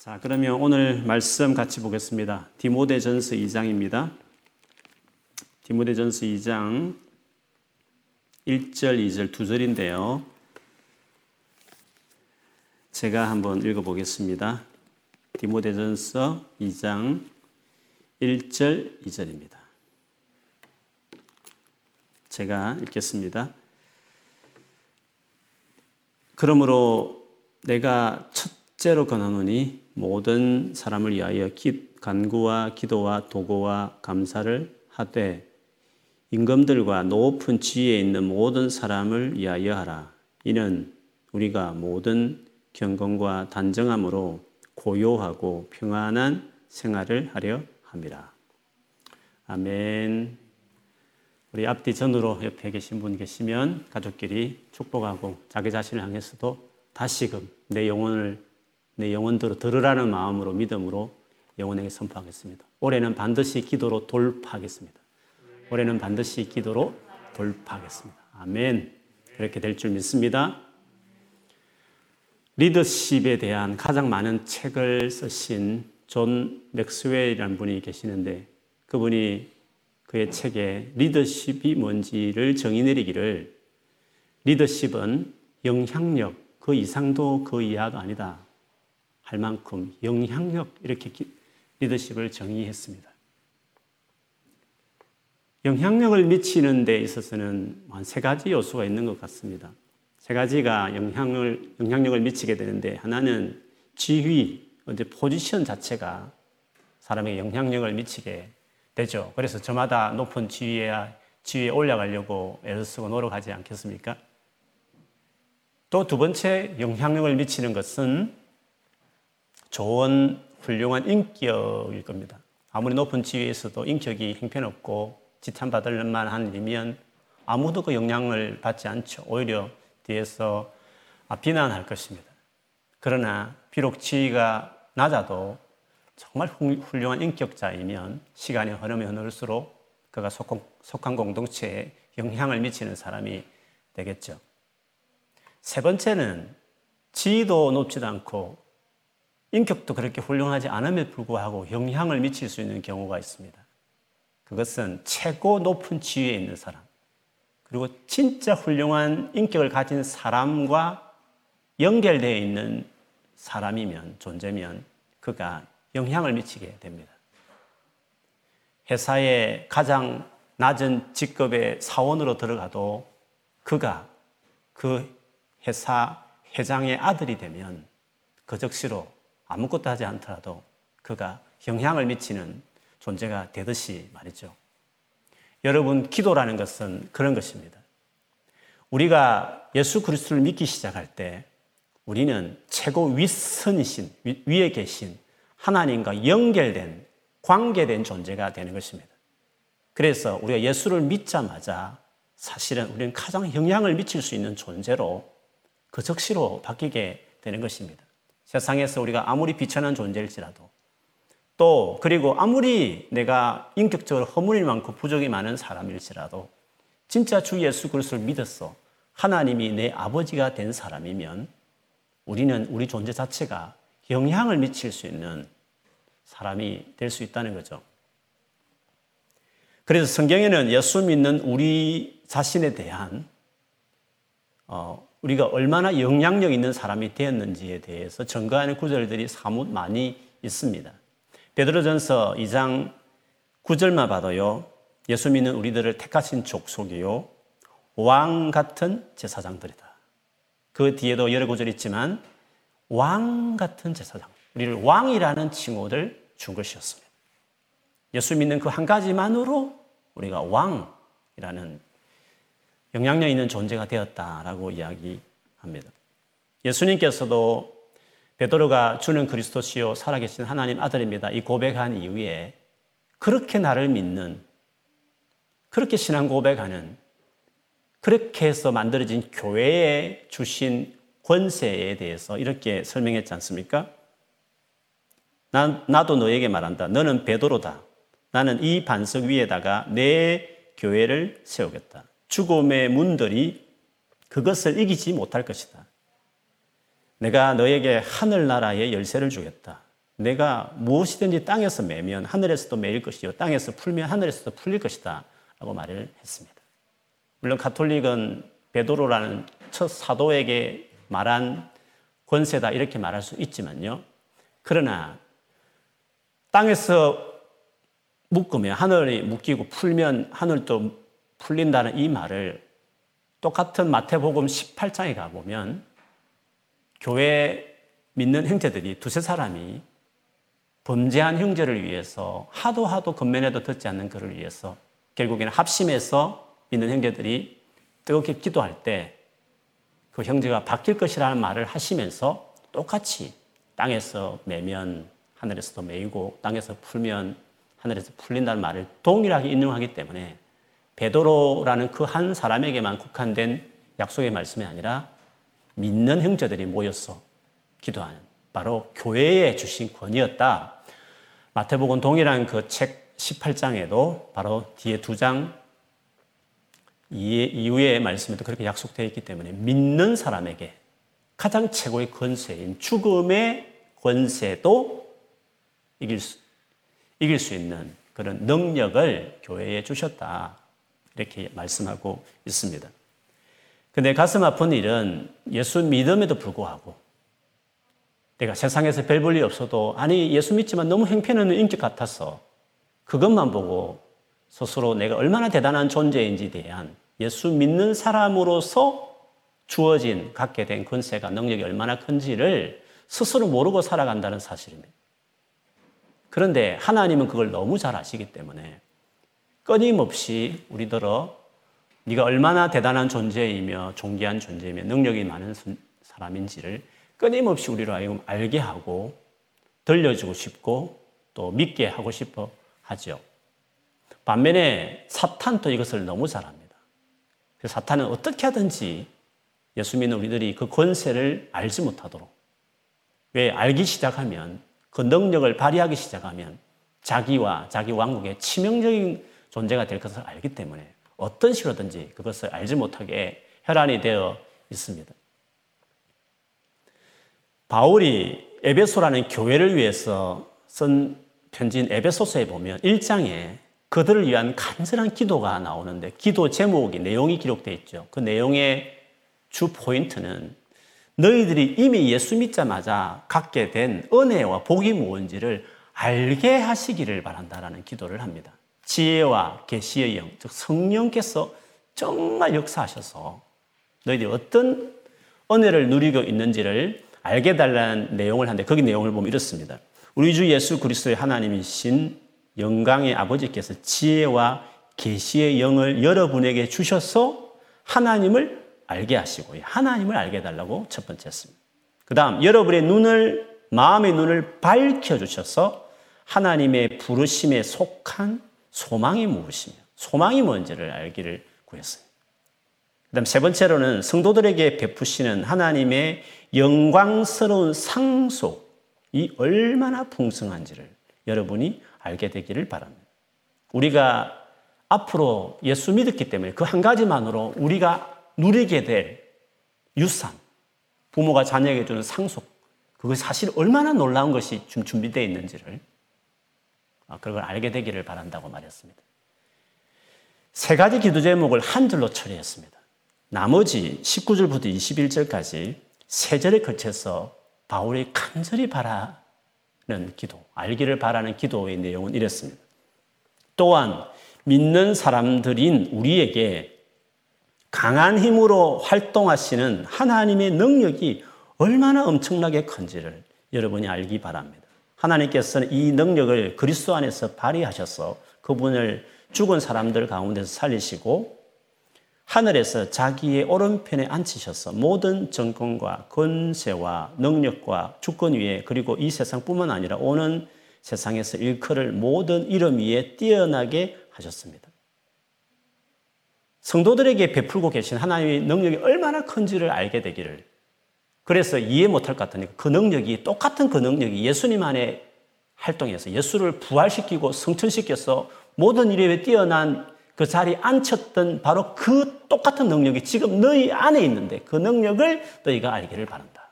자, 그러면 오늘 말씀 같이 보겠습니다. 디모데전서 2장입니다. 디모데전서 2장 1절, 2절 두 절인데요. 제가 한번 읽어 보겠습니다. 디모데전서 2장 1절, 2절입니다. 제가 읽겠습니다. 그러므로 내가 첫째로 권하노니 모든 사람을 위하여 간구와 기도와 도고와 감사를 하되 임금들과 높은 지위에 있는 모든 사람을 위하여 하라. 이는 우리가 모든 경건과 단정함으로 고요하고 평안한 생활을 하려 함이라. 아멘. 우리 앞뒤 전으로 옆에 계신 분 계시면 가족끼리 축복하고 자기 자신을 향해서도 다시금 내 영혼을 내 영혼대로 들으라는 마음으로 믿음으로 영혼에게 선포하겠습니다. 올해는 반드시 기도로 돌파하겠습니다. 올해는 반드시 기도로 돌파하겠습니다. 아멘. 그렇게 될 줄 믿습니다. 리더십에 대한 가장 많은 책을 쓰신 존 맥스웰이라는 분이 계시는데 그분이 그의 책에 리더십이 뭔지를 정의 내리기를 리더십은 영향력 그 이상도 그 이하도 아니다 할 만큼 영향력 이렇게 리더십을 정의했습니다. 영향력을 미치는 데 있어서는 한 세 가지 요소가 있는 것 같습니다. 세 가지가 영향을, 영향력을 미치게 되는데 하나는 지위, 이제 포지션 자체가 사람에게 영향력을 미치게 되죠. 그래서 저마다 높은 지위에, 지위에 올라가려고 애를 쓰고 노력하지 않겠습니까? 또 두 번째 영향력을 미치는 것은 좋은 훌륭한 인격일 겁니다. 아무리 높은 지위에서도 인격이 형편없고 지탄받을 만한 일이면 아무도 그 영향을 받지 않죠. 오히려 뒤에서 비난할 것입니다. 그러나 비록 지위가 낮아도 정말 훌륭한 인격자이면 시간이 흐르면 흐를수록 그가 속한 공동체에 영향을 미치는 사람이 되겠죠. 세 번째는 지위도 높지도 않고 인격도 그렇게 훌륭하지 않음에 불구하고 영향을 미칠 수 있는 경우가 있습니다. 그것은 최고 높은 지위에 있는 사람, 그리고 진짜 훌륭한 인격을 가진 사람과 연결되어 있는 사람이면, 존재면 그가 영향을 미치게 됩니다. 회사의 가장 낮은 직급의 사원으로 들어가도 그가 그 회사 회장의 아들이 되면 그 적시로 아무것도 하지 않더라도 그가 영향을 미치는 존재가 되듯이 말이죠. 여러분, 기도라는 것은 그런 것입니다. 우리가 예수 그리스도를 믿기 시작할 때 우리는 최고 윗선이신, 위에 계신 하나님과 연결된 관계된 존재가 되는 것입니다. 그래서 우리가 예수를 믿자마자 사실은 우리는 가장 영향을 미칠 수 있는 존재로 그 적시로 바뀌게 되는 것입니다. 세상에서 우리가 아무리 비천한 존재일지라도 또 그리고 아무리 내가 인격적으로 허물이 많고 부족이 많은 사람일지라도 진짜 주 예수 그리스도를 믿었어 하나님이 내 아버지가 된 사람이면 우리는 우리 존재 자체가 영향을 미칠 수 있는 사람이 될 수 있다는 거죠. 그래서 성경에는 예수 믿는 우리 자신에 대한 어, 우리가 얼마나 영향력 있는 사람이 되었는지에 대해서 증거하는 구절들이 사뭇 많이 있습니다. 베드로전서 2장 9절만 봐도요. 예수 믿는 우리들을 택하신 족속이요. 왕 같은 제사장들이다. 그 뒤에도 여러 구절 있지만 왕 같은 제사장, 우리를 왕이라는 칭호를 준 것이었습니다. 예수 믿는 그 한 가지만으로 우리가 왕이라는 영향력 있는 존재가 되었다라고 이야기합니다. 예수님께서도 베드로가 주는 그리스도시요 살아계신 하나님 아들입니다. 이 고백한 이후에 그렇게 나를 믿는 그렇게 신앙 고백하는 그렇게 해서 만들어진 교회에 주신 권세에 대해서 이렇게 설명했지 않습니까? 나, 나도 너에게 말한다. 너는 베드로다. 나는 이 반석 위에다가 내 교회를 세우겠다. 죽음의 문들이 그것을 이기지 못할 것이다. 내가 너에게 하늘나라의 열쇠를 주겠다. 내가 무엇이든지 땅에서 매면 하늘에서도 매일 것이요 땅에서 풀면 하늘에서도 풀릴 것이다 라고 말을 했습니다. 물론 가톨릭은 베드로라는 첫 사도에게 말한 권세다 이렇게 말할 수 있지만요. 그러나 땅에서 묶으면 하늘이 묶이고 풀면 하늘도 풀린다는 이 말을 똑같은 마태복음 18장에 가보면 교회 믿는 형제들이 두세 사람이 범죄한 형제를 위해서 하도 하도 건면해도 듣지 않는 그를 위해서 결국에는 합심해서 믿는 형제들이 뜨겁게 기도할 때 그 형제가 바뀔 것이라는 말을 하시면서 똑같이 땅에서 매면 하늘에서도 매이고 땅에서 풀면 하늘에서 풀린다는 말을 동일하게 인용하기 때문에 베드로라는 그 한 사람에게만 국한된 약속의 말씀이 아니라 믿는 형제들이 모여서 기도하는 바로 교회에 주신 권위였다. 마태복음 동일한 그 책 18장에도 바로 뒤에 두 장 이후의 말씀에도 그렇게 약속되어 있기 때문에 믿는 사람에게 가장 최고의 권세인 죽음의 권세도 이길 수, 이길 수 있는 그런 능력을 교회에 주셨다. 이렇게 말씀하고 있습니다. 근데 가슴 아픈 일은 예수 믿음에도 불구하고 내가 세상에서 별 볼일 없어도 아니 예수 믿지만 너무 행편없는 인격 같아서 그것만 보고 스스로 내가 얼마나 대단한 존재인지 대한 예수 믿는 사람으로서 주어진 갖게 된 권세가 능력이 얼마나 큰지를 스스로 모르고 살아간다는 사실입니다. 그런데 하나님은 그걸 너무 잘 아시기 때문에 끊임없이 우리들어 네가 얼마나 대단한 존재이며 존귀한 존재이며 능력이 많은 사람인지를 끊임없이 우리로 하여금 알게 하고 들려주고 싶고 또 믿게 하고 싶어 하죠. 반면에 사탄도 이것을 너무 잘합니다. 사탄은 어떻게 하든지 예수 믿는 우리들이 그 권세를 알지 못하도록 왜 알기 시작하면 그 능력을 발휘하기 시작하면 자기와 자기 왕국의 치명적인 존재가 될 것을 알기 때문에 어떤 식으로든지 그것을 알지 못하게 혈안이 되어 있습니다. 바울이 에베소라는 교회를 위해서 쓴 편지인 에베소서에 보면 1장에 그들을 위한 간절한 기도가 나오는데 기도 제목이 내용이 기록되어 있죠. 그 내용의 주 포인트는 너희들이 이미 예수 믿자마자 갖게 된 은혜와 복이 무엇인지를 알게 하시기를 바란다라는 기도를 합니다. 지혜와 계시의 영, 즉 성령께서 정말 역사하셔서 너희들이 어떤 은혜를 누리고 있는지를 알게 달라는 내용을 하는데 거기 내용을 보면 이렇습니다. 우리 주 예수 그리스도의 하나님이신 영광의 아버지께서 지혜와 계시의 영을 여러분에게 주셔서 하나님을 알게 하시고 하나님을 알게 해달라고 첫 번째 했습니다. 그 다음 여러분의 눈을 마음의 눈을 밝혀 주셔서 하나님의 부르심에 속한 소망이 무엇이며 소망이 뭔지를 알기를 구했어요. 그 다음 세 번째로는 성도들에게 베푸시는 하나님의 영광스러운 상속이 얼마나 풍성한지를 여러분이 알게 되기를 바랍니다. 우리가 앞으로 예수 믿었기 때문에 그 한 가지만으로 우리가 누리게 될 유산, 부모가 자녀에게 주는 상속, 그것이 사실 얼마나 놀라운 것이 좀 준비되어 있는지를 아, 그걸 알게 되기를 바란다고 말했습니다. 세 가지 기도 제목을 한 줄로 처리했습니다. 나머지 19절부터 21절까지 세 절에 걸쳐서 바울이 간절히 바라는 기도, 알기를 바라는 기도의 내용은 이랬습니다. 또한 믿는 사람들인 우리에게 강한 힘으로 활동하시는 하나님의 능력이 얼마나 엄청나게 큰지를 여러분이 알기 바랍니다. 하나님께서는 이 능력을 그리스도 안에서 발휘하셔서 그분을 죽은 사람들 가운데서 살리시고 하늘에서 자기의 오른편에 앉히셔서 모든 정권과 권세와 능력과 주권 위에 그리고 이 세상뿐만 아니라 오는 세상에서 일컬을 모든 이름 위에 뛰어나게 하셨습니다. 성도들에게 베풀고 계신 하나님의 능력이 얼마나 큰지를 알게 되기를 그래서 이해 못할 것 같으니까 그 능력이 똑같은 그 능력이 예수님 안에 활동해서 예수를 부활시키고 성천시켜서 모든 일에 뛰어난 그 자리에 앉혔던 바로 그 똑같은 능력이 지금 너희 안에 있는데 그 능력을 너희가 알기를 바란다.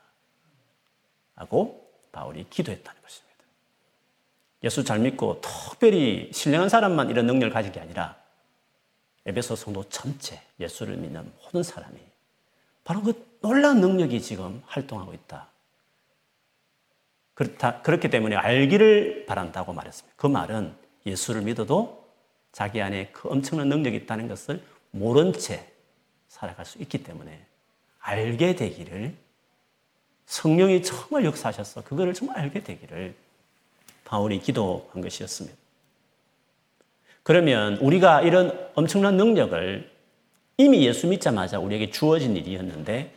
하고 바울이 기도했다는 것입니다. 예수 잘 믿고 특별히 신령한 사람만 이런 능력을 가진 게 아니라 에베소 성도 전체 예수를 믿는 모든 사람이 바로 그 놀라운 능력이 지금 활동하고 있다. 그렇다, 그렇기 때문에 알기를 바란다고 말했습니다. 그 말은 예수를 믿어도 자기 안에 그 엄청난 능력이 있다는 것을 모른 채 살아갈 수 있기 때문에 알게 되기를 성령이 정말 역사하셔서 그거를 정말 알게 되기를 바울이 기도한 것이었습니다. 그러면 우리가 이런 엄청난 능력을 이미 예수 믿자마자 우리에게 주어진 일이었는데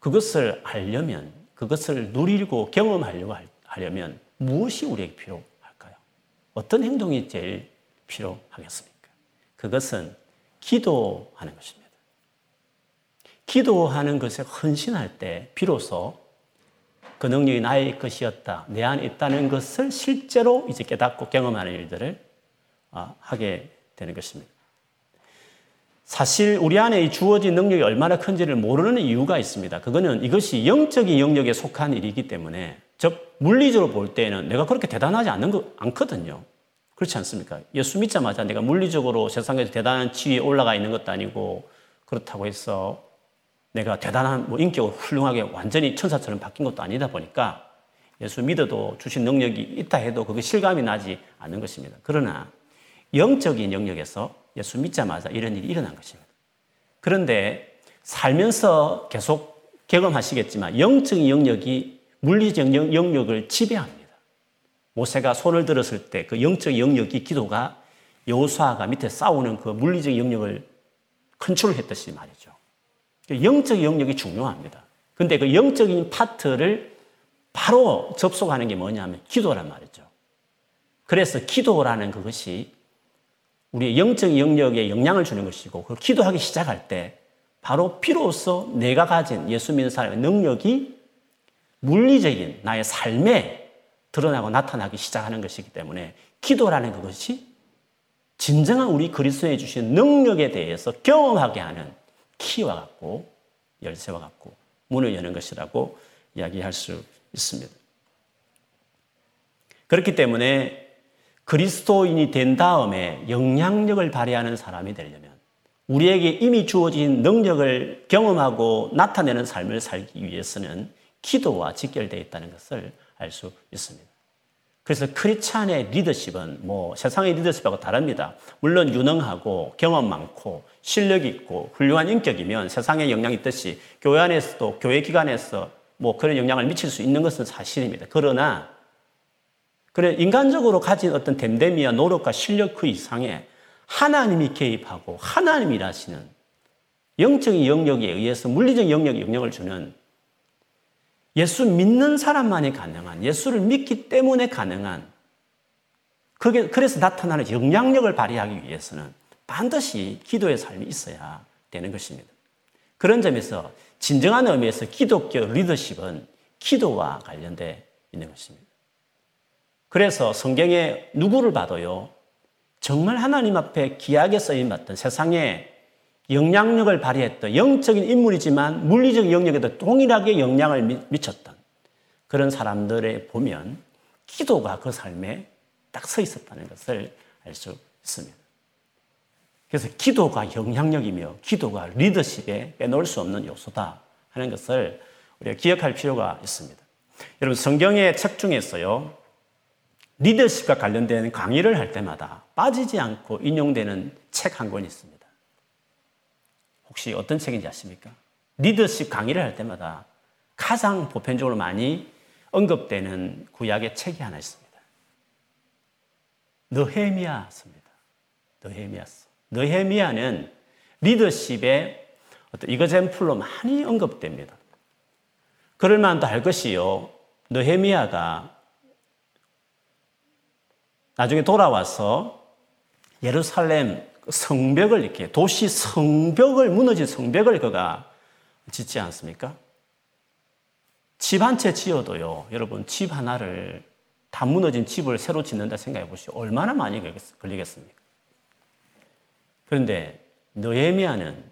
그것을 알려면 그것을 누리고 경험하려고 하려면 무엇이 우리에게 필요할까요? 어떤 행동이 제일 필요하겠습니까? 그것은 기도하는 것입니다. 기도하는 것에 헌신할 때 비로소 그 능력이 나의 것이었다, 내 안에 있다는 것을 실제로 이제 깨닫고 경험하는 일들을 아, 하게 되는 것입니다. 사실 우리 안에 주어진 능력이 얼마나 큰지를 모르는 이유가 있습니다. 그거는 이것이 영적인 영역에 속한 일이기 때문에 즉 물리적으로 볼 때에는 내가 그렇게 대단하지 않는 거 않거든요. 그렇지 않습니까? 예수 믿자마자 내가 물리적으로 세상에서 대단한 지위에 올라가 있는 것도 아니고 그렇다고 해서 내가 대단한 뭐 인격으로 훌륭하게 완전히 천사처럼 바뀐 것도 아니다 보니까 예수 믿어도 주신 능력이 있다 해도 그게 실감이 나지 않는 것입니다. 그러나 영적인 영역에서 예수 믿자마자 이런 일이 일어난 것입니다. 그런데 살면서 계속 경험하시겠지만 영적인 영역이 물리적 영역을 지배합니다. 모세가 손을 들었을 때 그 영적 영역이 기도가 여호수아가 밑에 싸우는 그 물리적 영역을 컨트롤했듯이 말이죠. 영적 영역이 중요합니다. 근데 그 영적인 파트를 바로 접속하는 게 뭐냐면 기도란 말이죠. 그래서 기도라는 그것이 우리의 영적 영역에 영향을 주는 것이고 그 기도하기 시작할 때 바로 비로소 내가 가진 예수 믿는 사람의 능력이 물리적인 나의 삶에 드러나고 나타나기 시작하는 것이기 때문에 기도라는 그것이 진정한 우리 그리스도에 주신 능력에 대해서 경험하게 하는 키와 같고 열쇠와 같고 문을 여는 것이라고 이야기할 수 있습니다. 그렇기 때문에 그리스도인이 된 다음에 영향력을 발휘하는 사람이 되려면 우리에게 이미 주어진 능력을 경험하고 나타내는 삶을 살기 위해서는 기도와 직결되어 있다는 것을 알 수 있습니다. 그래서 크리스찬의 리더십은 뭐 세상의 리더십하고 다릅니다. 물론 유능하고 경험 많고 실력 있고 훌륭한 인격이면 세상에 영향이 있듯이 교회 안에서도 교회 기관에서 뭐 그런 영향을 미칠 수 있는 것은 사실입니다. 그러나 그래 인간적으로 가진 어떤 댐댐이와 노력과 실력 그 이상에 하나님이 개입하고 하나님이 일하시는 영적인 영역에 의해서 물리적 영역에 영향을 주는 예수 믿는 사람만이 가능한 예수를 믿기 때문에 가능한 그게 그래서 나타나는 영향력을 발휘하기 위해서는 반드시 기도의 삶이 있어야 되는 것입니다. 그런 점에서 진정한 의미에서 기독교 리더십은 기도와 관련돼 있는 것입니다. 그래서 성경에 누구를 봐도요, 정말 하나님 앞에 귀하게 쓰임받던 세상에 영향력을 발휘했던 영적인 인물이지만 물리적 영역에도 동일하게 영향을 미쳤던 그런 사람들에 보면 기도가 그 삶에 딱 서 있었다는 것을 알 수 있습니다. 그래서 기도가 영향력이며 기도가 리더십에 빼놓을 수 없는 요소다 하는 것을 우리가 기억할 필요가 있습니다. 여러분 성경의 책 중에서요 리더십과 관련된 강의를 할 때마다 빠지지 않고 인용되는 책 한 권이 있습니다. 혹시 어떤 책인지 아십니까? 리더십 강의를 할 때마다 가장 보편적으로 많이 언급되는 구약의 책이 하나 있습니다. 느헤미야서입니다. 느헤미야서. 느헤미야는 리더십의 어떤 이거젠플로 많이 언급됩니다. 그럴 만도 할 것이요. 느헤미야가 나중에 돌아와서 예루살렘 성벽을 이렇게 도시 성벽을 무너진 성벽을 그가 짓지 않습니까? 집 한 채 지어도요, 여러분 집 하나를 다 무너진 집을 새로 짓는다 생각해 보시오. 얼마나 많이 걸리겠습니까? 그런데 느헤미야는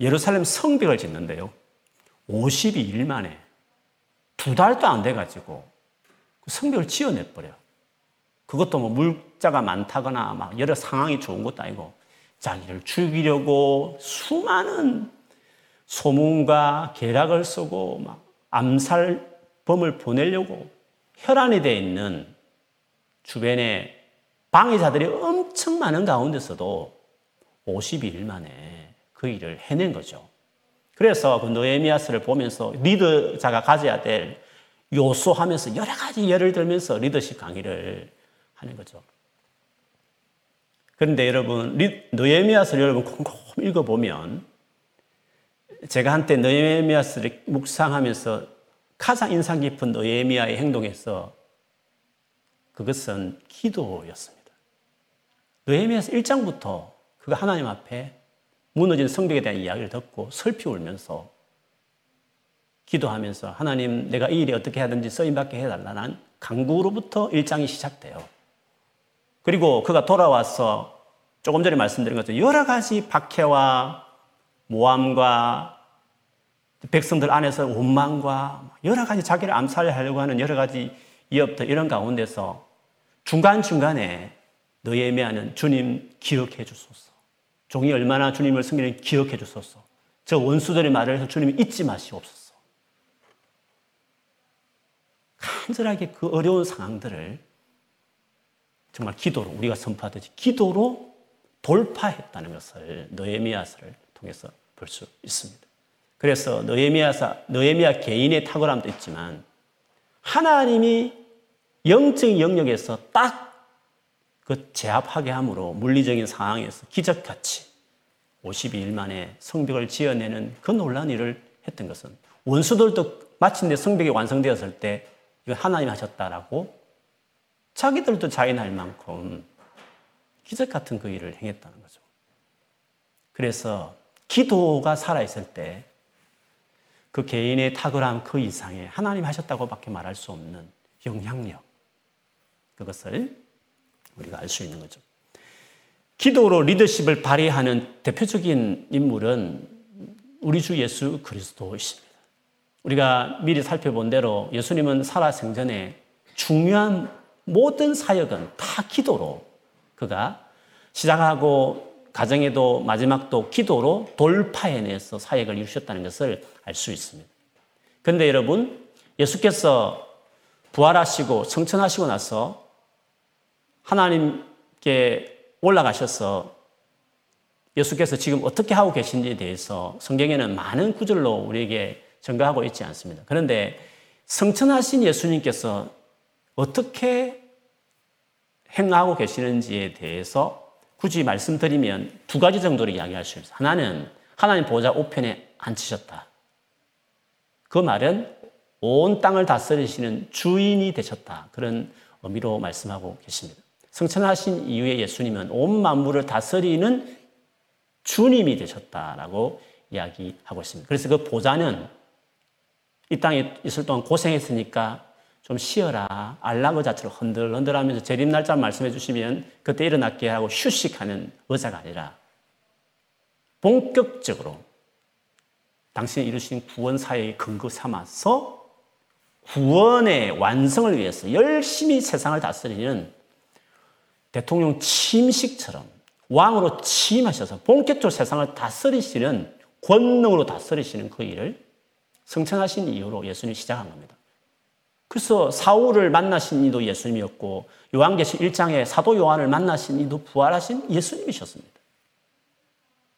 예루살렘 성벽을 짓는데요. 52일 만에 두 달도 안 돼가지고 그 성벽을 지어내 버려. 그것도 뭐 물자가 많다거나 막 여러 상황이 좋은 것도 아니고 자기를 죽이려고 수많은 소문과 계략을 쓰고 막 암살범을 보내려고 혈안이 되어 있는 주변에 방해자들이 엄청 많은 가운데서도 52일 만에 그 일을 해낸 거죠. 그래서 그 느헤미야스를 보면서 리더자가 가져야 될 요소하면서 여러 가지 예를 들면서 리더십 강의를 하는 거죠. 그런데 여러분, 느헤미야스를 여러분 곰곰 읽어보면 제가 한때 느헤미야스를 묵상하면서 가장 인상 깊은 느헤미야의 행동에서 그것은 기도였습니다. 느헤미야서 1장부터 그가 하나님 앞에 무너진 성벽에 대한 이야기를 듣고 슬피 울면서 기도하면서 하나님 내가 이 일이 어떻게 하든지 쓰임받게 해달라는 강구로부터 1장이 시작돼요. 그리고 그가 돌아와서 조금 전에 말씀드린 것처럼 여러 가지 박해와 모함과 백성들 안에서 원망과 여러 가지 자기를 암살하려고 하는 여러 가지 위협들 이런 가운데서 중간중간에 너의 애매하는 주님 기억해 주소서. 종이 얼마나 주님을 섬기는 기억해 주소서. 저 원수들의 말을 해서 주님이 잊지 마시옵소서. 간절하게 그 어려운 상황들을 정말 기도로 우리가 선포하듯이 기도로 돌파했다는 것을 느헤미야서를 통해서 볼 수 있습니다. 그래서 느헤미야서 느헤미야 개인의 탁월함도 있지만 하나님이 영적인 영역에서 딱 그 제압하게 함으로 물리적인 상황에서 기적같이 52일 만에 성벽을 지어내는 그 놀라운 일을 했던 것은 원수들도 마침내 성벽이 완성되었을 때 이거 하나님 하셨다라고 자기들도 자인할 만큼 기적 같은 그 일을 행했다는 거죠. 그래서 기도가 살아있을 때 그 개인의 탁월함 그 이상의 하나님 하셨다고 밖에 말할 수 없는 영향력. 그것을 우리가 알 수 있는 거죠. 기도로 리더십을 발휘하는 대표적인 인물은 우리 주 예수 그리스도이십니다. 우리가 미리 살펴본 대로 예수님은 살아 생전에 중요한 모든 사역은 다 기도로 그가 시작하고 가정에도 마지막도 기도로 돌파해내서 사역을 이루셨다는 것을 알 수 있습니다. 그런데 여러분, 예수께서 부활하시고 성천하시고 나서 하나님께 올라가셔서 예수께서 지금 어떻게 하고 계신지에 대해서 성경에는 많은 구절로 우리에게 증가하고 있지 않습니다. 그런데 성천하신 예수님께서 어떻게 행하고 계시는지에 대해서 굳이 말씀드리면 두 가지 정도로 이야기할 수 있어요. 하나는 하나님 보좌 우편에 앉히셨다. 그 말은 온 땅을 다스리시는 주인이 되셨다. 그런 의미로 말씀하고 계십니다. 성천하신 이후에 예수님은 온 만물을 다스리는 주님이 되셨다라고 이야기하고 있습니다. 그래서 그 보좌는 이 땅에 있을 동안 고생했으니까 좀 쉬어라. 알라그 자체로 흔들흔들 하면서 재림 날짜 말씀해 주시면 그때 일어났게 하고 휴식하는 의자가 아니라 본격적으로 당신이 이루신 구원 사역의 근거 삼아서 구원의 완성을 위해서 열심히 세상을 다스리는 대통령 침식처럼 왕으로 취임하셔서 본격적으로 세상을 다스리시는 권능으로 다스리시는 그 일을 성천하신 이후로 예수님이 시작한 겁니다. 그래서 사울을 만나신 이도 예수님이었고 요한계시 1장에 사도 요한을 만나신 이도 부활하신 예수님이셨습니다.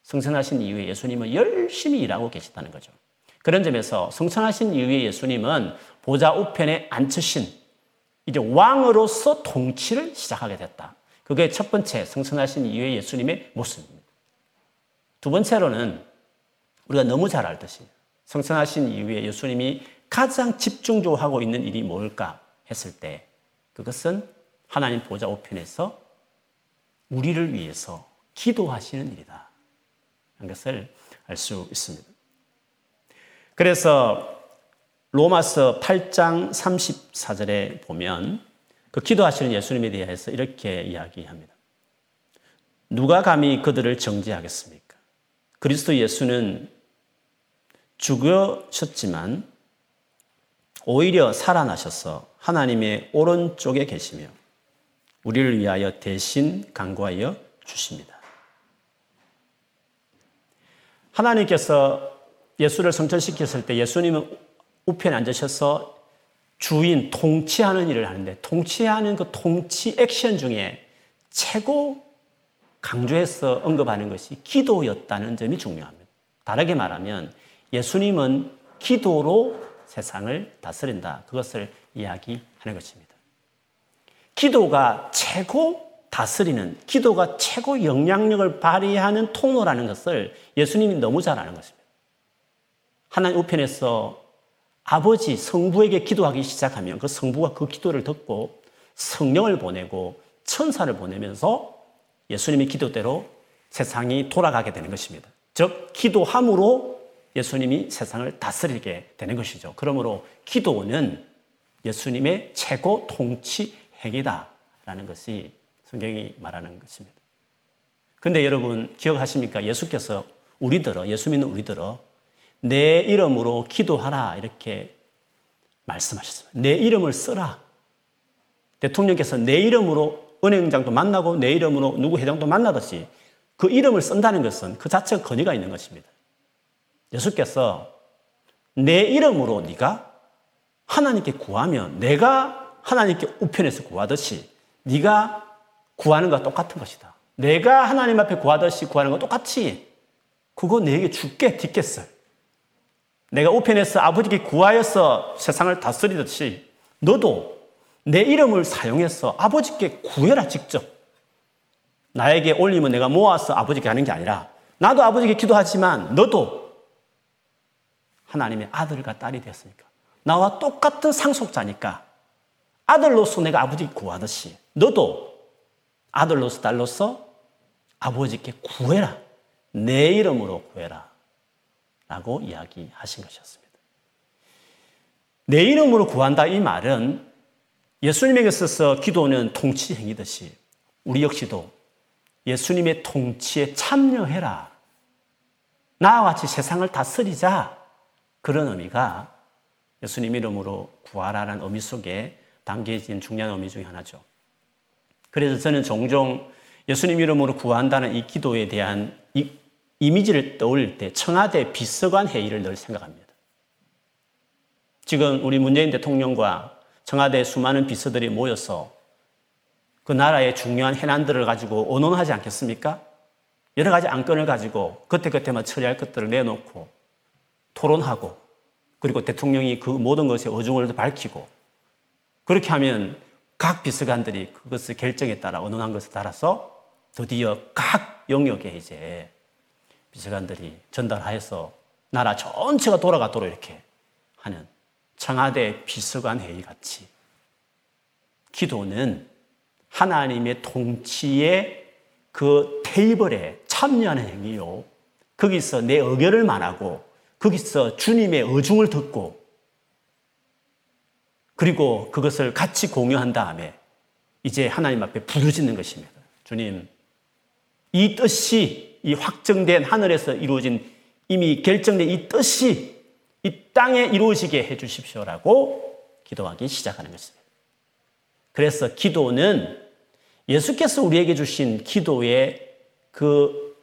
성천하신 이후에 예수님은 열심히 일하고 계시다는 거죠. 그런 점에서 성천하신 이후에 예수님은 보좌 우편에 앉으신 이제 왕으로서 통치를 시작하게 됐다. 그게 첫 번째 성천하신 이후에 예수님의 모습입니다. 두 번째로는 우리가 너무 잘 알듯이 성천하신 이후에 예수님이 가장 집중적으로 하고 있는 일이 뭘까 했을 때 그것은 하나님 보좌 우편에서 우리를 위해서 기도하시는 일이다. 한 것을 알 수 있습니다. 그래서 로마서 8장 34절에 보면 그 기도하시는 예수님에 대해서 이렇게 이야기합니다. 누가 감히 그들을 정죄하겠습니까? 그리스도 예수는 죽으셨지만 오히려 살아나셔서 하나님의 오른쪽에 계시며 우리를 위하여 대신 강구하여 주십니다. 하나님께서 예수를 성천시켰을 때 예수님은 우편에 앉으셔서 주인, 통치하는 일을 하는데 통치하는 그 통치 액션 중에 최고 강조해서 언급하는 것이 기도였다는 점이 중요합니다. 다르게 말하면 예수님은 기도로 세상을 다스린다. 그것을 이야기하는 것입니다. 기도가 최고 다스리는, 기도가 최고 영향력을 발휘하는 통로라는 것을 예수님이 너무 잘 아는 것입니다. 하나님 우편에서 아버지 성부에게 기도하기 시작하면 그 성부가 그 기도를 듣고 성령을 보내고 천사를 보내면서 예수님의 기도대로 세상이 돌아가게 되는 것입니다. 즉, 기도함으로 예수님이 세상을 다스리게 되는 것이죠. 그러므로 기도는 예수님의 최고 통치 행위다라는 것이 성경이 말하는 것입니다. 근데 여러분 기억하십니까? 예수께서 우리들어, 예수 믿는 우리들어 내 이름으로 기도하라 이렇게 말씀하셨습니다. 내 이름을 써라. 대통령께서 내 이름으로 은행장도 만나고 내 이름으로 누구 회장도 만나듯이 그 이름을 쓴다는 것은 그 자체가 권위가 있는 것입니다. 예수께서 내 이름으로 네가 하나님께 구하면 내가 하나님께 우편에서 구하듯이 네가 구하는 것과 똑같은 것이다. 내가 하나님 앞에 구하듯이 구하는 것 똑같이 그거 내게 줄게 뒷겠어. 내가 우편에서 아버지께 구하여서 세상을 다스리듯이 너도 내 이름을 사용해서 아버지께 구해라 직접. 나에게 올리면 내가 모아서 아버지께 하는 게 아니라 나도 아버지께 기도하지만 너도 하나님의 아들과 딸이 되었으니까 나와 똑같은 상속자니까 아들로서 내가 아버지께 구하듯이 너도 아들로서 딸로서 아버지께 구해라. 내 이름으로 구해라. 라고 이야기하신 것이었습니다. 내 이름으로 구한다 이 말은 예수님에게 있어서 기도는 통치 행위듯이 우리 역시도 예수님의 통치에 참여해라. 나와 같이 세상을 다스리자. 그런 의미가 예수님 이름으로 구하라는 의미 속에 담겨진 중요한 의미 중에 하나죠. 그래서 저는 종종 예수님 이름으로 구한다는 이 기도에 대한 이 이미지를 떠올릴 때 청와대 비서관 회의를 늘 생각합니다. 지금 우리 문재인 대통령과 청와대 수많은 비서들이 모여서 그 나라의 중요한 해난들을 가지고 언론하지 않겠습니까? 여러 가지 안건을 가지고 그때그때만 처리할 것들을 내놓고 토론하고 그리고 대통령이 그 모든 것에 어중을 밝히고 그렇게 하면 각 비서관들이 그것을 결정에 따라 언론한 것에 따라서 드디어 각 영역에 이제 비서관들이 전달하여서 나라 전체가 돌아가도록 이렇게 하는 청와대 비서관 회의 같이 기도는 하나님의 통치의 그 테이블에 참여하는 행위요. 거기서 내 의견을 말하고 거기서 주님의 의중을 듣고 그리고 그것을 같이 공유한 다음에 이제 하나님 앞에 부르짖는 것입니다. 주님, 이 뜻이 이 확정된 하늘에서 이루어진 이미 결정된 이 뜻이 이 땅에 이루어지게 해 주십시오라고 기도하기 시작하는 것입니다. 그래서 기도는 예수께서 우리에게 주신 기도의 그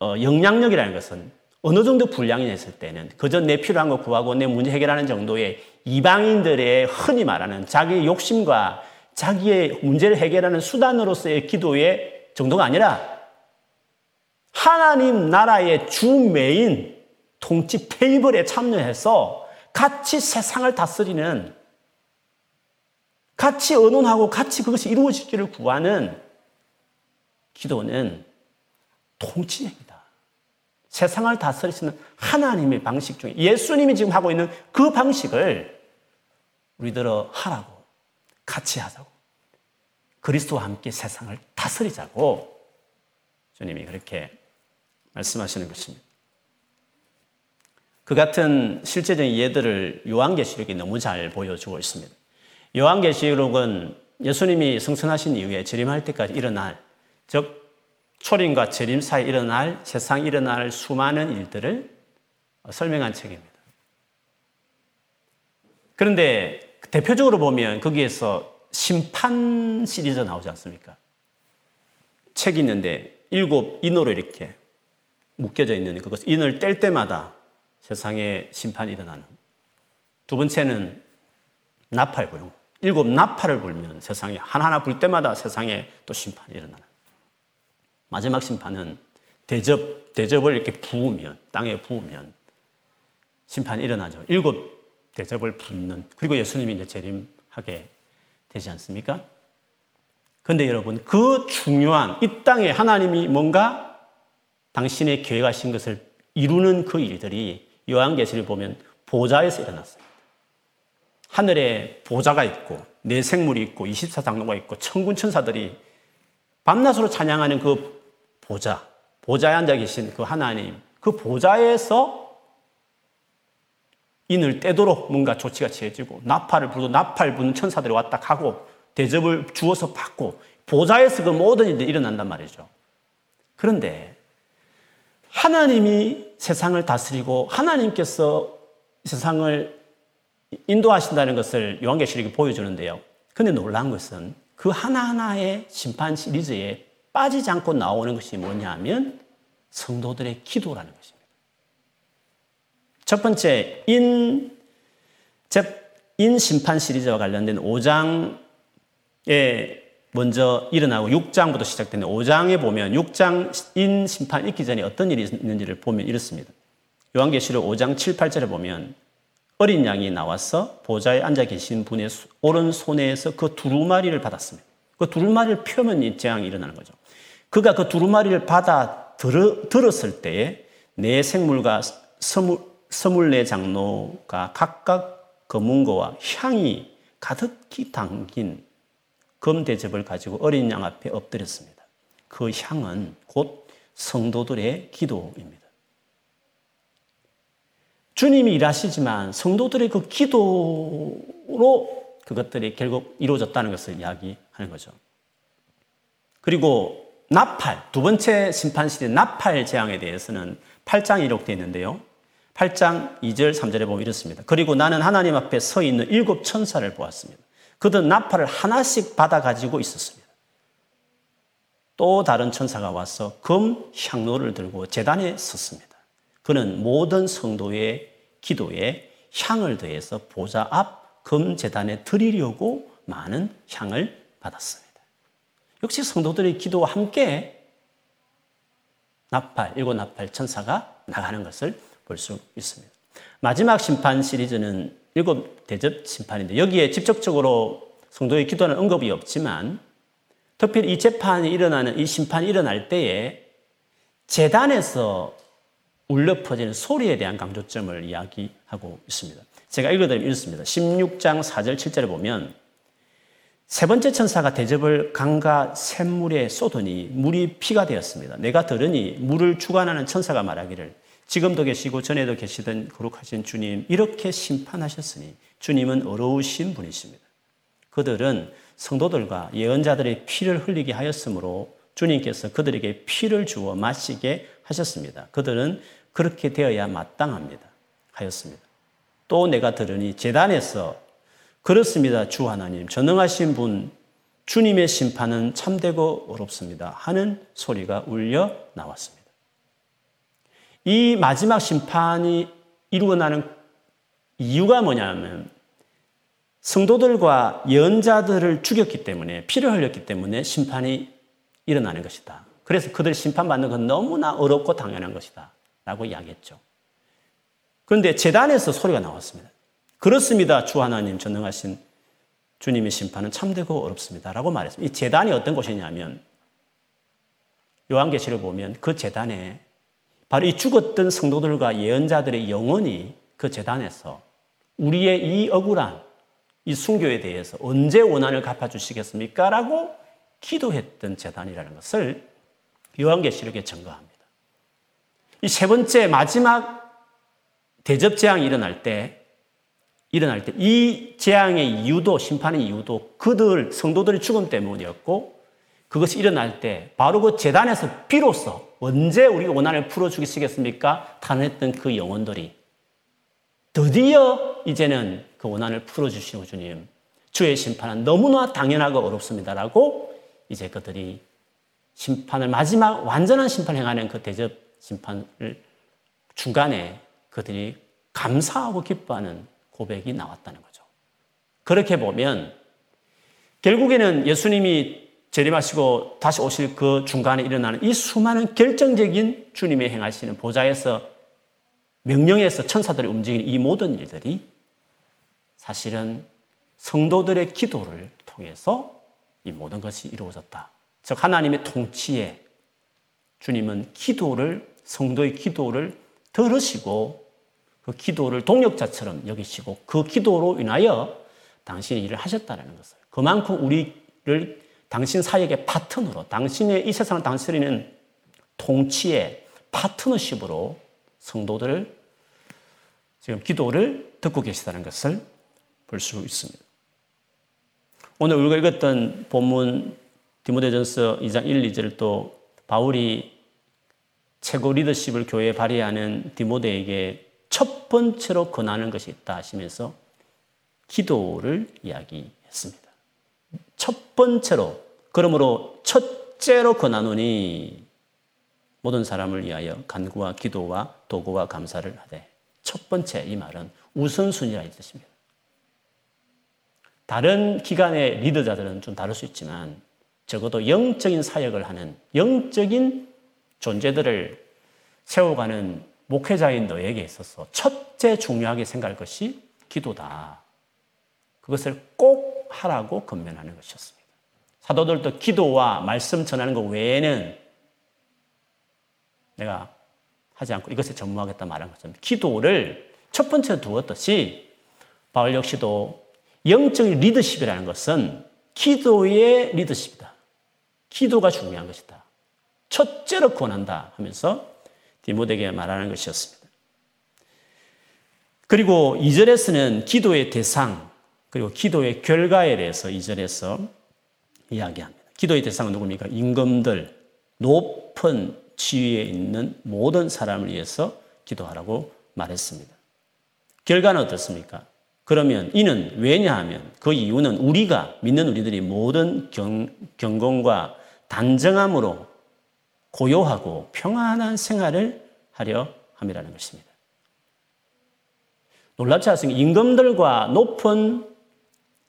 어, 영향력이라는 것은 어느 정도 분량이 됐을 때는 그저 내 필요한 거 구하고 내 문제 해결하는 정도의 이방인들의 흔히 말하는 자기의 욕심과 자기의 문제를 해결하는 수단으로서의 기도의 정도가 아니라 하나님 나라의 주 메인 통치 테이블에 참여해서 같이 세상을 다스리는 같이 의논하고 같이 그것이 이루어지기를 구하는 기도는 통치입니다. 세상을 다스리시는 하나님의 방식 중에 예수님이 지금 하고 있는 그 방식을 우리들어 하라고 같이 하자고 그리스도와 함께 세상을 다스리자고 주님이 그렇게 말씀하시는 것입니다. 그 같은 실제적인 예들을 요한계시록이 너무 잘 보여주고 있습니다. 요한계시록은 예수님이 성천하신 이후에 재림할 때까지 일어날, 즉, 초림과 재림 사이 일어날, 세상 일어날 수많은 일들을 설명한 책입니다. 그런데 대표적으로 보면 거기에서 심판 시리즈 나오지 않습니까? 책이 있는데 일곱 인으로 이렇게 묶여져 있는 그것 인을 뗄 때마다 세상에 심판이 일어나는. 두 번째는 나팔 불고 일곱 나팔을 불면 세상에 하나하나 불 때마다 세상에 또 심판이 일어나는. 마지막 심판은 대접 대접을 이렇게 부으면 땅에 부으면 심판이 일어나죠. 일곱 대접을 붓는 그리고 예수님이 이제 재림하게 되지 않습니까? 그런데 여러분 그 중요한 이 땅에 하나님이 뭔가 당신의 계획하신 것을 이루는 그 일들이 요한계시를 보면 보좌에서 일어났습니다. 하늘에 보좌가 있고 내 생물이 있고 24장로가 있고 천군 천사들이 밤낮으로 찬양하는 그 보좌, 보좌에 앉아 계신 그 하나님, 그 보좌에서 인을 떼도록 뭔가 조치가 취해지고 나팔을 부르고 나팔 부는 천사들이 왔다 가고 대접을 주어서 받고 보좌에서 그 모든 일들이 일어난단 말이죠. 그런데 하나님이 세상을 다스리고 하나님께서 세상을 인도하신다는 것을 요한계시록이 보여주는데요. 근데 놀라운 것은 그 하나하나의 심판 시리즈에 빠지지 않고 나오는 것이 뭐냐 하면 성도들의 기도라는 것입니다. 첫 번째, 인, 인 심판 시리즈와 관련된 5장에 먼저 일어나고 6장부터 시작되는 5장에 보면 6장 인 심판 있기 전에 어떤 일이 있는지를 보면 이렇습니다. 요한계시록 5장 7, 8절에 보면 어린 양이 나와서 보좌에 앉아 계신 분의 오른손에서 그 두루마리를 받았습니다. 그 두루마리를 펴면 이 재앙이 일어나는 거죠. 그가 그 두루마리를 받아 들, 들었을 때에 내 생물과 서물, 서물네 장로가 각각 검은 거와 향이 가득히 담긴 검 대접을 가지고 어린 양 앞에 엎드렸습니다. 그 향은 곧 성도들의 기도입니다. 주님이 일하시지만 성도들의 그 기도로 그것들이 결국 이루어졌다는 것을 이야기하는 거죠. 그리고 나팔, 두 번째 심판시대 나팔 재앙에 대해서는 8장에 기록되어 있는데요. 8장 2절, 3절에 보면 이렇습니다. 그리고 나는 하나님 앞에 서 있는 일곱 천사를 보았습니다. 그들 나팔을 하나씩 받아 가지고 있었습니다. 또 다른 천사가 와서 금 향로를 들고 재단에 섰습니다. 그는 모든 성도의 기도에 향을 더해서 보좌 앞 금 재단에 드리려고 많은 향을 받았습니다. 역시 성도들의 기도와 함께 나팔, 일곱 나팔 천사가 나가는 것을 볼 수 있습니다. 마지막 심판 시리즈는 일곱 대접 심판인데 여기에 직접적으로 성도의 기도는 언급이 없지만 특별히 이 재판이 일어나는 이 심판이 일어날 때에 재단에서 울려 퍼지는 소리에 대한 강조점을 이야기하고 있습니다. 제가 읽어드리면 이렇습니다. 16장 4절 7절에 보면 세 번째 천사가 대접을 강과 샘물에 쏟으니 물이 피가 되었습니다. 내가 들으니 물을 주관하는 천사가 말하기를 지금도 계시고 전에도 계시던 거룩하신 주님 이렇게 심판하셨으니 주님은 어려우신 분이십니다. 그들은 성도들과 예언자들의 피를 흘리게 하였으므로 주님께서 그들에게 피를 주어 마시게 하셨습니다. 그들은 그렇게 되어야 마땅합니다. 하였습니다. 또 내가 들으니 재단에서 그렇습니다. 주 하나님 전능하신 분 주님의 심판은 참되고 어렵습니다. 하는 소리가 울려 나왔습니다. 이 마지막 심판이 이루어나는 이유가 뭐냐면 성도들과 연자들을 죽였기 때문에 피를 흘렸기 때문에 심판이 일어나는 것이다. 그래서 그들 심판받는 건 너무나 어렵고 당연한 것이다. 라고 이야기했죠. 그런데 재단에서 소리가 나왔습니다. 그렇습니다. 주 하나님 전능하신 주님의 심판은 참되고 어렵습니다. 라고 말했습니다. 이 재단이 어떤 곳이냐면 요한계시를 보면 그 재단에 바로 이 죽었던 성도들과 예언자들의 영혼이 그 재단에서 우리의 이 억울한 이 순교에 대해서 언제 원한을 갚아주시겠습니까? 라고 기도했던 재단이라는 것을 요한계시록에 증거합니다. 이 세 번째 마지막 대접 재앙이 일어날 때 일어날 때 이 재앙의 이유도 심판의 이유도 그들 성도들의 죽음 때문이었고 그것이 일어날 때 바로 그 재단에서 비로소 언제 우리가 원한을 풀어 주시겠습니까? 탄했던 그 영혼들이 드디어 이제는 그 원한을 풀어 주시는 주님 주의 심판은 너무나 당연하고 어렵습니다라고 이제 그들이 심판을 마지막 완전한 심판을 행하는 그 대접 심판을 중간에 그들이 감사하고 기뻐하는 고백이 나왔다는 거죠. 그렇게 보면 결국에는 예수님이 재림하시고 다시 오실 그 중간에 일어나는 이 수많은 결정적인 주님의 행하시는 보좌에서 명령에서 천사들이 움직이는 이 모든 일들이 사실은 성도들의 기도를 통해서 이 모든 것이 이루어졌다. 즉 하나님의 통치에 주님은 기도를 성도의 기도를 들으시고 그 기도를 동력자처럼 여기시고 그 기도로 인하여 당신이 일을 하셨다는 것을 그만큼 우리를 당신 사역의 파트너로 당신의 이 세상을 다스리는 통치의 파트너십으로 성도들을 지금 기도를 듣고 계시다는 것을 볼 수 있습니다. 오늘 우리가 읽었던 본문 디모데전서 2장 1, 2절 또 바울이 최고 리더십을 교회에 발휘하는 디모데에게 첫 번째로 권하는 것이 있다 하시면서 기도를 이야기했습니다. 첫 번째로 그러므로 첫째로 권하노니 모든 사람을 위하여 간구와 기도와 도구와 감사를 하되 첫 번째 이 말은 우선순위라 이 뜻입니다. 다른 기관의 리더자들은 좀 다를 수 있지만 적어도 영적인 사역을 하는 영적인 존재들을 세워가는 목회자인 너에게 있어서 첫째 중요하게 생각할 것이 기도다. 그것을 꼭 하라고 건면하는 것이었습니다. 사도들도 기도와 말씀 전하는 것 외에는 내가 하지 않고 이것에 전무하겠다 말한 것처럼 기도를 첫 번째로 두었듯이 바울 역시도 영적인 리더십이라는 것은 기도의 리더십이다. 기도가 중요한 것이다. 첫째로 권한다 하면서 디모데에게 말하는 것이었습니다. 그리고 2절에서는 기도의 대상, 그리고 기도의 결과에 대해서 2절에서 이야기합니다. 기도의 대상은 누굽니까? 임금들, 높은 지위에 있는 모든 사람을 위해서 기도하라고 말했습니다. 결과는 어떻습니까? 그러면 이는 왜냐하면 그 이유는 우리가 믿는 우리들이 모든 경, 경건과 단정함으로 고요하고 평안한 생활을 하려 함이라는 것입니다. 놀랍지 않습니까? 임금들과 높은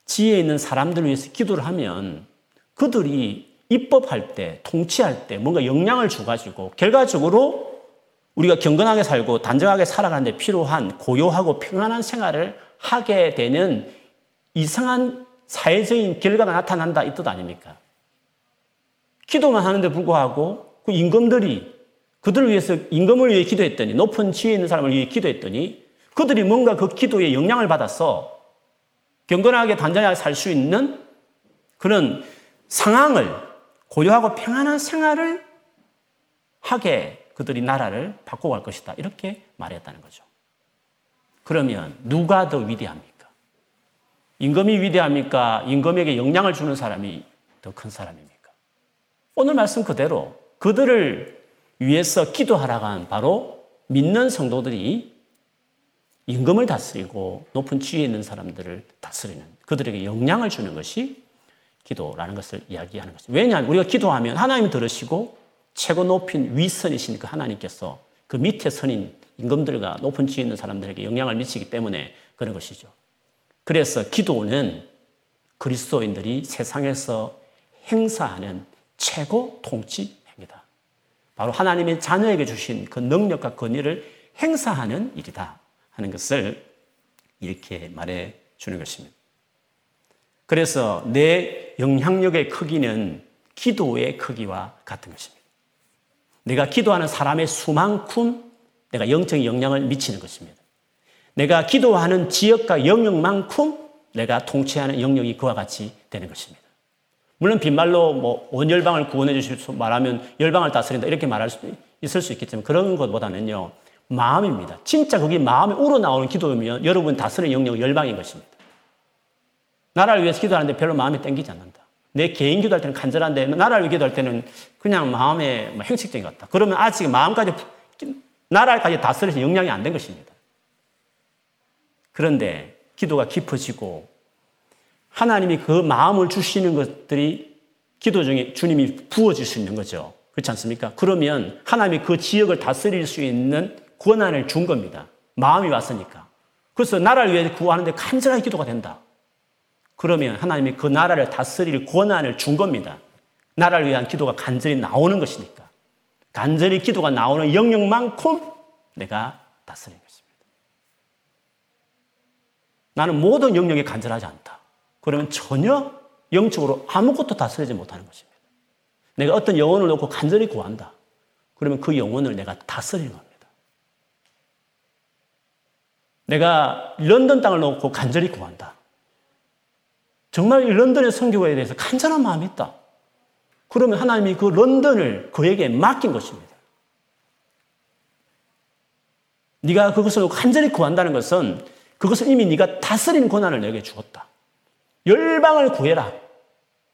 지혜에 있는 사람들을 위해서 기도를 하면 그들이 입법할 때, 통치할 때 뭔가 영향을 주가지고 결과적으로 우리가 경건하게 살고 단정하게 살아가는데 필요한 고요하고 평안한 생활을 하게 되는 이상한 사회적인 결과가 나타난다 이 뜻 아닙니까? 기도만 하는데 불구하고 그 임금들이 그들을 위해서 임금을 위해 기도했더니 높은 지혜 있는 사람을 위해 기도했더니 그들이 뭔가 그 기도에 영향을 받아서 경건하게 단단하게 살 수 있는 그런 상황을 고요하고 평안한 생활을 하게 그들이 나라를 바꿔갈 것이다. 이렇게 말했다는 거죠. 그러면 누가 더 위대합니까? 임금이 위대합니까? 임금에게 영향을 주는 사람이 더 큰 사람입니까? 오늘 말씀 그대로 그들을 위해서 기도하라고 한 바로 믿는 성도들이 임금을 다스리고 높은 지위에 있는 사람들을 다스리는 그들에게 영향을 주는 것이 기도라는 것을 이야기하는 것입니다. 왜냐하면 우리가 기도하면 하나님 들으시고 최고 높인 위선이신 그 하나님께서 그 밑에 선인 임금들과 높은 지위 있는 사람들에게 영향을 미치기 때문에 그런 것이죠. 그래서 기도는 그리스도인들이 세상에서 행사하는 최고 통치입니다. 바로 하나님의 자녀에게 주신 그 능력과 권위를 행사하는 일이다 하는 것을 이렇게 말해 주는 것입니다. 그래서 내 영향력의 크기는 기도의 크기와 같은 것입니다. 내가 기도하는 사람의 수만큼 내가 영적인 영향을 미치는 것입니다. 내가 기도하는 지역과 영역만큼 내가 통치하는 영역이 그와 같이 되는 것입니다. 물론 빈말로 뭐 원열방을 구원해 주십시오 말하면 열방을 다스린다 이렇게 말할 수 있을 수 있겠지만 그런 것보다는요 마음입니다. 진짜 그게 마음에 우러나오는 기도면 여러분 다스리는 영역은 열방인 것입니다. 나라를 위해서 기도하는데 별로 마음이 땡기지 않는다. 내 개인 기도할 때는 간절한데 나라를 위해 기도할 때는 그냥 마음에 뭐 형식적인 것 같다. 그러면 아직 마음까지 나라까지 다스려서 영향이 안 된 것입니다. 그런데 기도가 깊어지고 하나님이 그 마음을 주시는 것들이 기도 중에 주님이 부어질 수 있는 거죠. 그렇지 않습니까? 그러면 하나님이 그 지역을 다스릴 수 있는 권한을 준 겁니다. 마음이 왔으니까. 그래서 나라를 위해 구하는데 간절하게 기도가 된다. 그러면 하나님이 그 나라를 다스릴 권한을 준 겁니다. 나라를 위한 기도가 간절히 나오는 것이니까. 간절히 기도가 나오는 영역만큼 내가 다스린 것입니다. 나는 모든 영역에 간절하지 않다. 그러면 전혀 영적으로 아무것도 다스리지 못하는 것입니다. 내가 어떤 영혼을 놓고 간절히 구한다. 그러면 그 영혼을 내가 다스리는 겁니다. 내가 런던 땅을 놓고 간절히 구한다. 정말 런던의 선교에 대해서 간절한 마음이 있다. 그러면 하나님이 그 런던을 그에게 맡긴 것입니다. 네가 그것을 간절히 구한다는 것은 그것을 이미 네가 다스리는 권한을 내게 주었다. 열방을 구해라.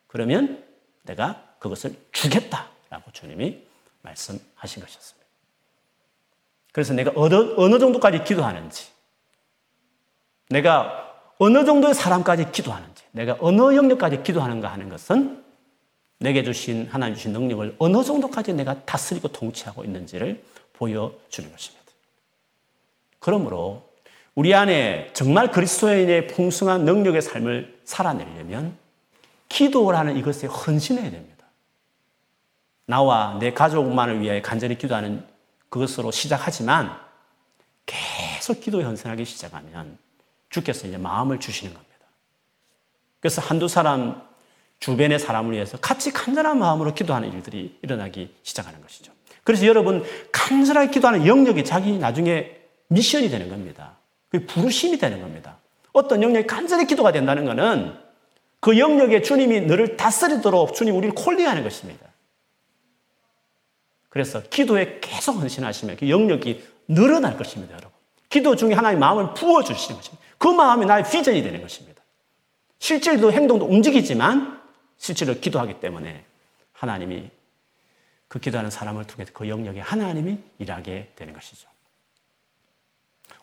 그러면 내가 그것을 주겠다라고 주님이 말씀하신 것이었습니다. 그래서 내가 어느, 어느 정도까지 기도하는지, 내가 어느 정도의 사람까지 기도하는지, 내가 어느 영역까지 기도하는가 하는 것은 내게 주신 하나님 주신 능력을 어느 정도까지 내가 다스리고 통치하고 있는지를 보여주는 것입니다. 그러므로 우리 안에 정말 그리스도인의 풍성한 능력의 삶을 살아내려면 기도라는 이것에 헌신해야 됩니다. 나와 내 가족만을 위해 간절히 기도하는 그것으로 시작하지만 계속 기도에 헌신하기 시작하면 주께서 이제 마음을 주시는 겁니다. 그래서 한두 사람 주변의 사람을 위해서 같이 간절한 마음으로 기도하는 일들이 일어나기 시작하는 것이죠. 그래서 여러분 간절하게 기도하는 영역이 자기 나중에 미션이 되는 겁니다. 그 부르심이 되는 겁니다. 어떤 영역이 간절히 기도가 된다는 것은 그 영역에 주님이 너를 다스리도록 주님 우리를 콜링하는 것입니다. 그래서 기도에 계속 헌신하시면 그 영역이 늘어날 것입니다, 여러분. 기도 중에 하나의 마음을 부어주시는 것입니다. 그 마음이 나의 비전이 되는 것입니다. 실질도 행동도 움직이지만 실제로 기도하기 때문에 하나님이 그 기도하는 사람을 통해서 그 영역에 하나님이 일하게 되는 것이죠.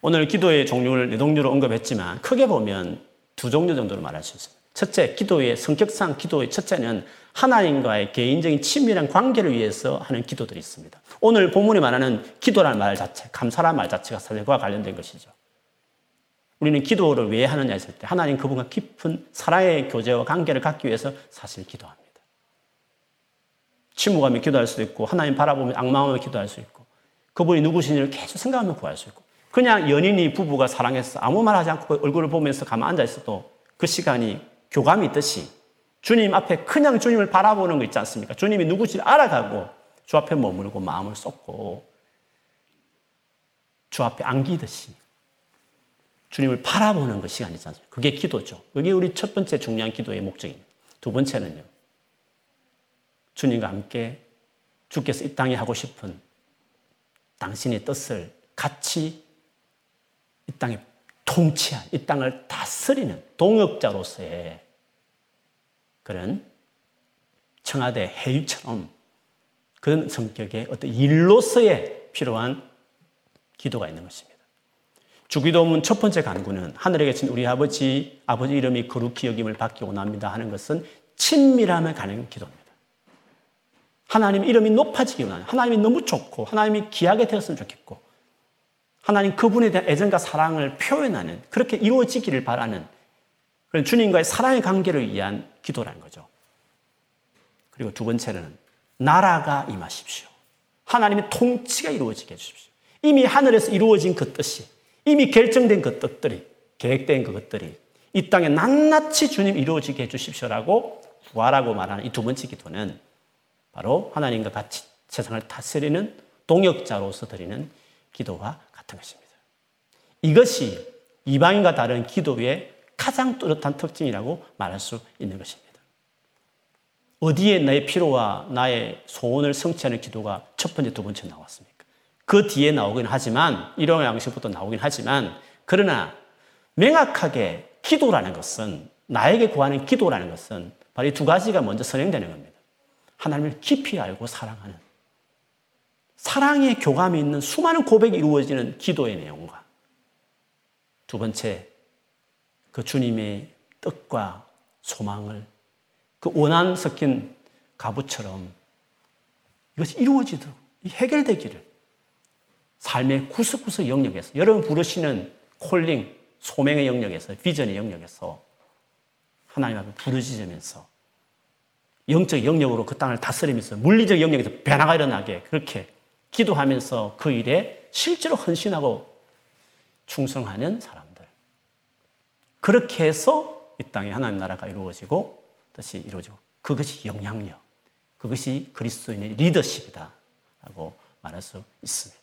오늘 기도의 종류를 네 종류로 언급했지만 크게 보면 두 종류 정도로 말할 수 있습니다. 첫째, 기도의 성격상 기도의 첫째는 하나님과의 개인적인 친밀한 관계를 위해서 하는 기도들이 있습니다. 오늘 본문이 말하는 기도라는 말 자체, 감사라는 말 자체가 사실과 관련된 것이죠. 우리는 기도를 왜 하느냐 했을 때 하나님 그분과 깊은 사랑의 교제와 관계를 갖기 위해서 사실 기도합니다. 침묵하며 기도할 수도 있고 하나님 바라보며 악마하며 기도할 수 있고 그분이 누구신지를 계속 생각하며 구할 수 있고 그냥 연인이 부부가 사랑해서 아무 말 하지 않고 얼굴을 보면서 가만 앉아 있어도 그 시간이 교감이 있듯이 주님 앞에 그냥 주님을 바라보는 거 있지 않습니까? 주님이 누구지 알아가고 주 앞에 머물고 마음을 쏟고 주 앞에 안기듯이 주님을 바라보는 그 시간이지 않습니까? 그게 기도죠. 그게 우리 첫 번째 중요한 기도의 목적입니다. 두 번째는요. 주님과 함께 주께서 이 땅에 하고 싶은 당신의 뜻을 같이 이 땅에 통치한, 이 땅을 다스리는 동역자로서의 그런 청와대 해일처럼 그런 성격의 어떤 일로서의 필요한 기도가 있는 것입니다. 주기도문 첫 번째 간구는 하늘에 계신 우리 아버지, 아버지 이름이 거룩히 여김을 받기 원합니다 하는 것은 친밀함을 가는 기도입니다. 하나님 이름이 높아지기 원하는, 하나님이 너무 좋고, 하나님이 귀하게 되었으면 좋겠고, 하나님 그분에 대한 애정과 사랑을 표현하는 그렇게 이루어지기를 바라는 그런 주님과의 사랑의 관계를 위한 기도라는 거죠. 그리고 두 번째는 나라가 임하십시오. 하나님의 통치가 이루어지게 해주십시오. 이미 하늘에서 이루어진 그 뜻이 이미 결정된 그 뜻들이 계획된 그것들이 이 땅에 낱낱이 주님 이루어지게 해주십시오라고 구하라고 말하는 이 두 번째 기도는 바로 하나님과 같이 세상을 다스리는 동역자로서 드리는 기도와 같은 것입니다. 이것이 이방인과 다른 기도의 가장 뚜렷한 특징이라고 말할 수 있는 것입니다. 어디에 나의 필요와 나의 소원을 성취하는 기도가 첫 번째, 두 번째 나왔습니까? 그 뒤에 나오긴 하지만, 일용 양식부터 나오긴 하지만, 그러나 명확하게 기도라는 것은, 나에게 구하는 기도라는 것은 바로 이 두 가지가 먼저 선행되는 겁니다. 하나님을 깊이 알고 사랑하는 사랑의 교감이 있는 수많은 고백이 이루어지는 기도의 내용과 두 번째, 그 주님의 뜻과 소망을 그 원한 섞인 가부처럼 이것이 이루어지도록 해결되기를 삶의 구석구석 영역에서 여러분 부르시는 콜링, 소명의 영역에서 비전의 영역에서 하나님 앞에 부르짖으면서 영적 영역으로 그 땅을 다스리면서 물리적 영역에서 변화가 일어나게 그렇게 기도하면서 그 일에 실제로 헌신하고 충성하는 사람들. 그렇게 해서 이 땅에 하나님 나라가 이루어지고 다시 이루어지고 그것이 영향력, 그것이 그리스도인의 리더십이다 라고 말할 수 있습니다.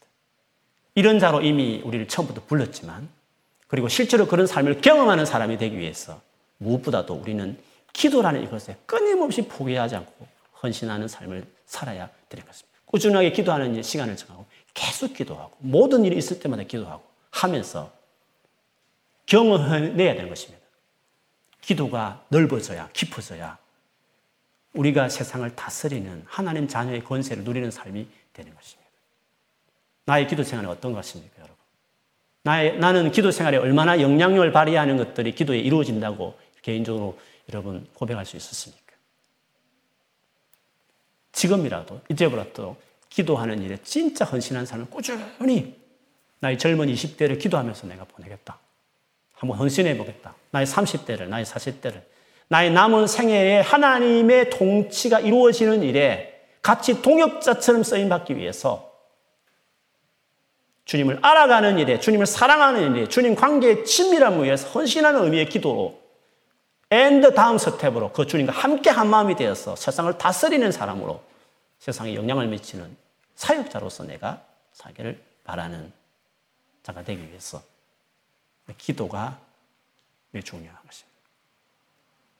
이런 자로 이미 우리를 처음부터 불렀지만 그리고 실제로 그런 삶을 경험하는 사람이 되기 위해서 무엇보다도 우리는 기도라는 이것에 끊임없이 포기하지 않고 헌신하는 삶을 살아야 되는 것입니다. 꾸준하게 기도하는 시간을 정하고 계속 기도하고 모든 일이 있을 때마다 기도하고 하면서 경험해내야 되는 것입니다. 기도가 넓어져야 깊어져야 우리가 세상을 다스리는 하나님 자녀의 권세를 누리는 삶이 되는 것입니다. 나의 기도 생활은 어떤 것입니까, 여러분? 나의, 나는 기도 생활에 얼마나 영향력을 발휘하는 것들이 기도에 이루어진다고 개인적으로 여러분 고백할 수 있었습니까? 지금이라도, 이제부터 기도하는 일에 진짜 헌신한 삶을 꾸준히 나의 젊은 20대를 기도하면서 내가 보내겠다. 한번 헌신해 보겠다. 나의 30대를, 나의 40대를, 나의 남은 생애에 하나님의 통치가 이루어지는 일에 같이 동역자처럼 쓰임 받기 위해서 주님을 알아가는 일에, 주님을 사랑하는 일에, 주님 관계의 친밀함을 위해서 헌신하는 의미의 기도로 and 다음 스텝으로 그 주님과 함께 한 마음이 되어서 세상을 다스리는 사람으로 세상에 영향을 미치는 사역자로서 내가 살기를 바라는 자가 되기 위해서 기도가 중요한 것입니다.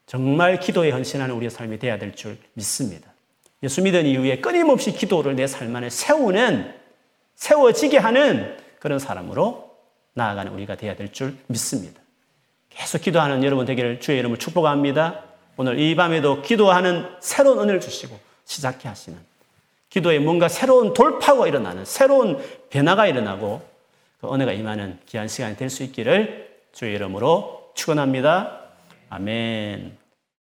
정말 기도에 헌신하는 우리의 삶이 되어야 될 줄 믿습니다. 예수 믿은 이후에 끊임없이 기도를 내 삶 안에 세우는, 세워지게 하는 그런 사람으로 나아가는 우리가 되어야 될 줄 믿습니다. 계속 기도하는 여러분 되기를 주의 이름을 축복합니다. 오늘 이 밤에도 기도하는 새로운 은혜를 주시고 시작해 하시는 기도에 뭔가 새로운 돌파가 일어나는 새로운 변화가 일어나고 그 은혜가 임하는 귀한 시간이 될 수 있기를 주의 이름으로 축원합니다. 아멘.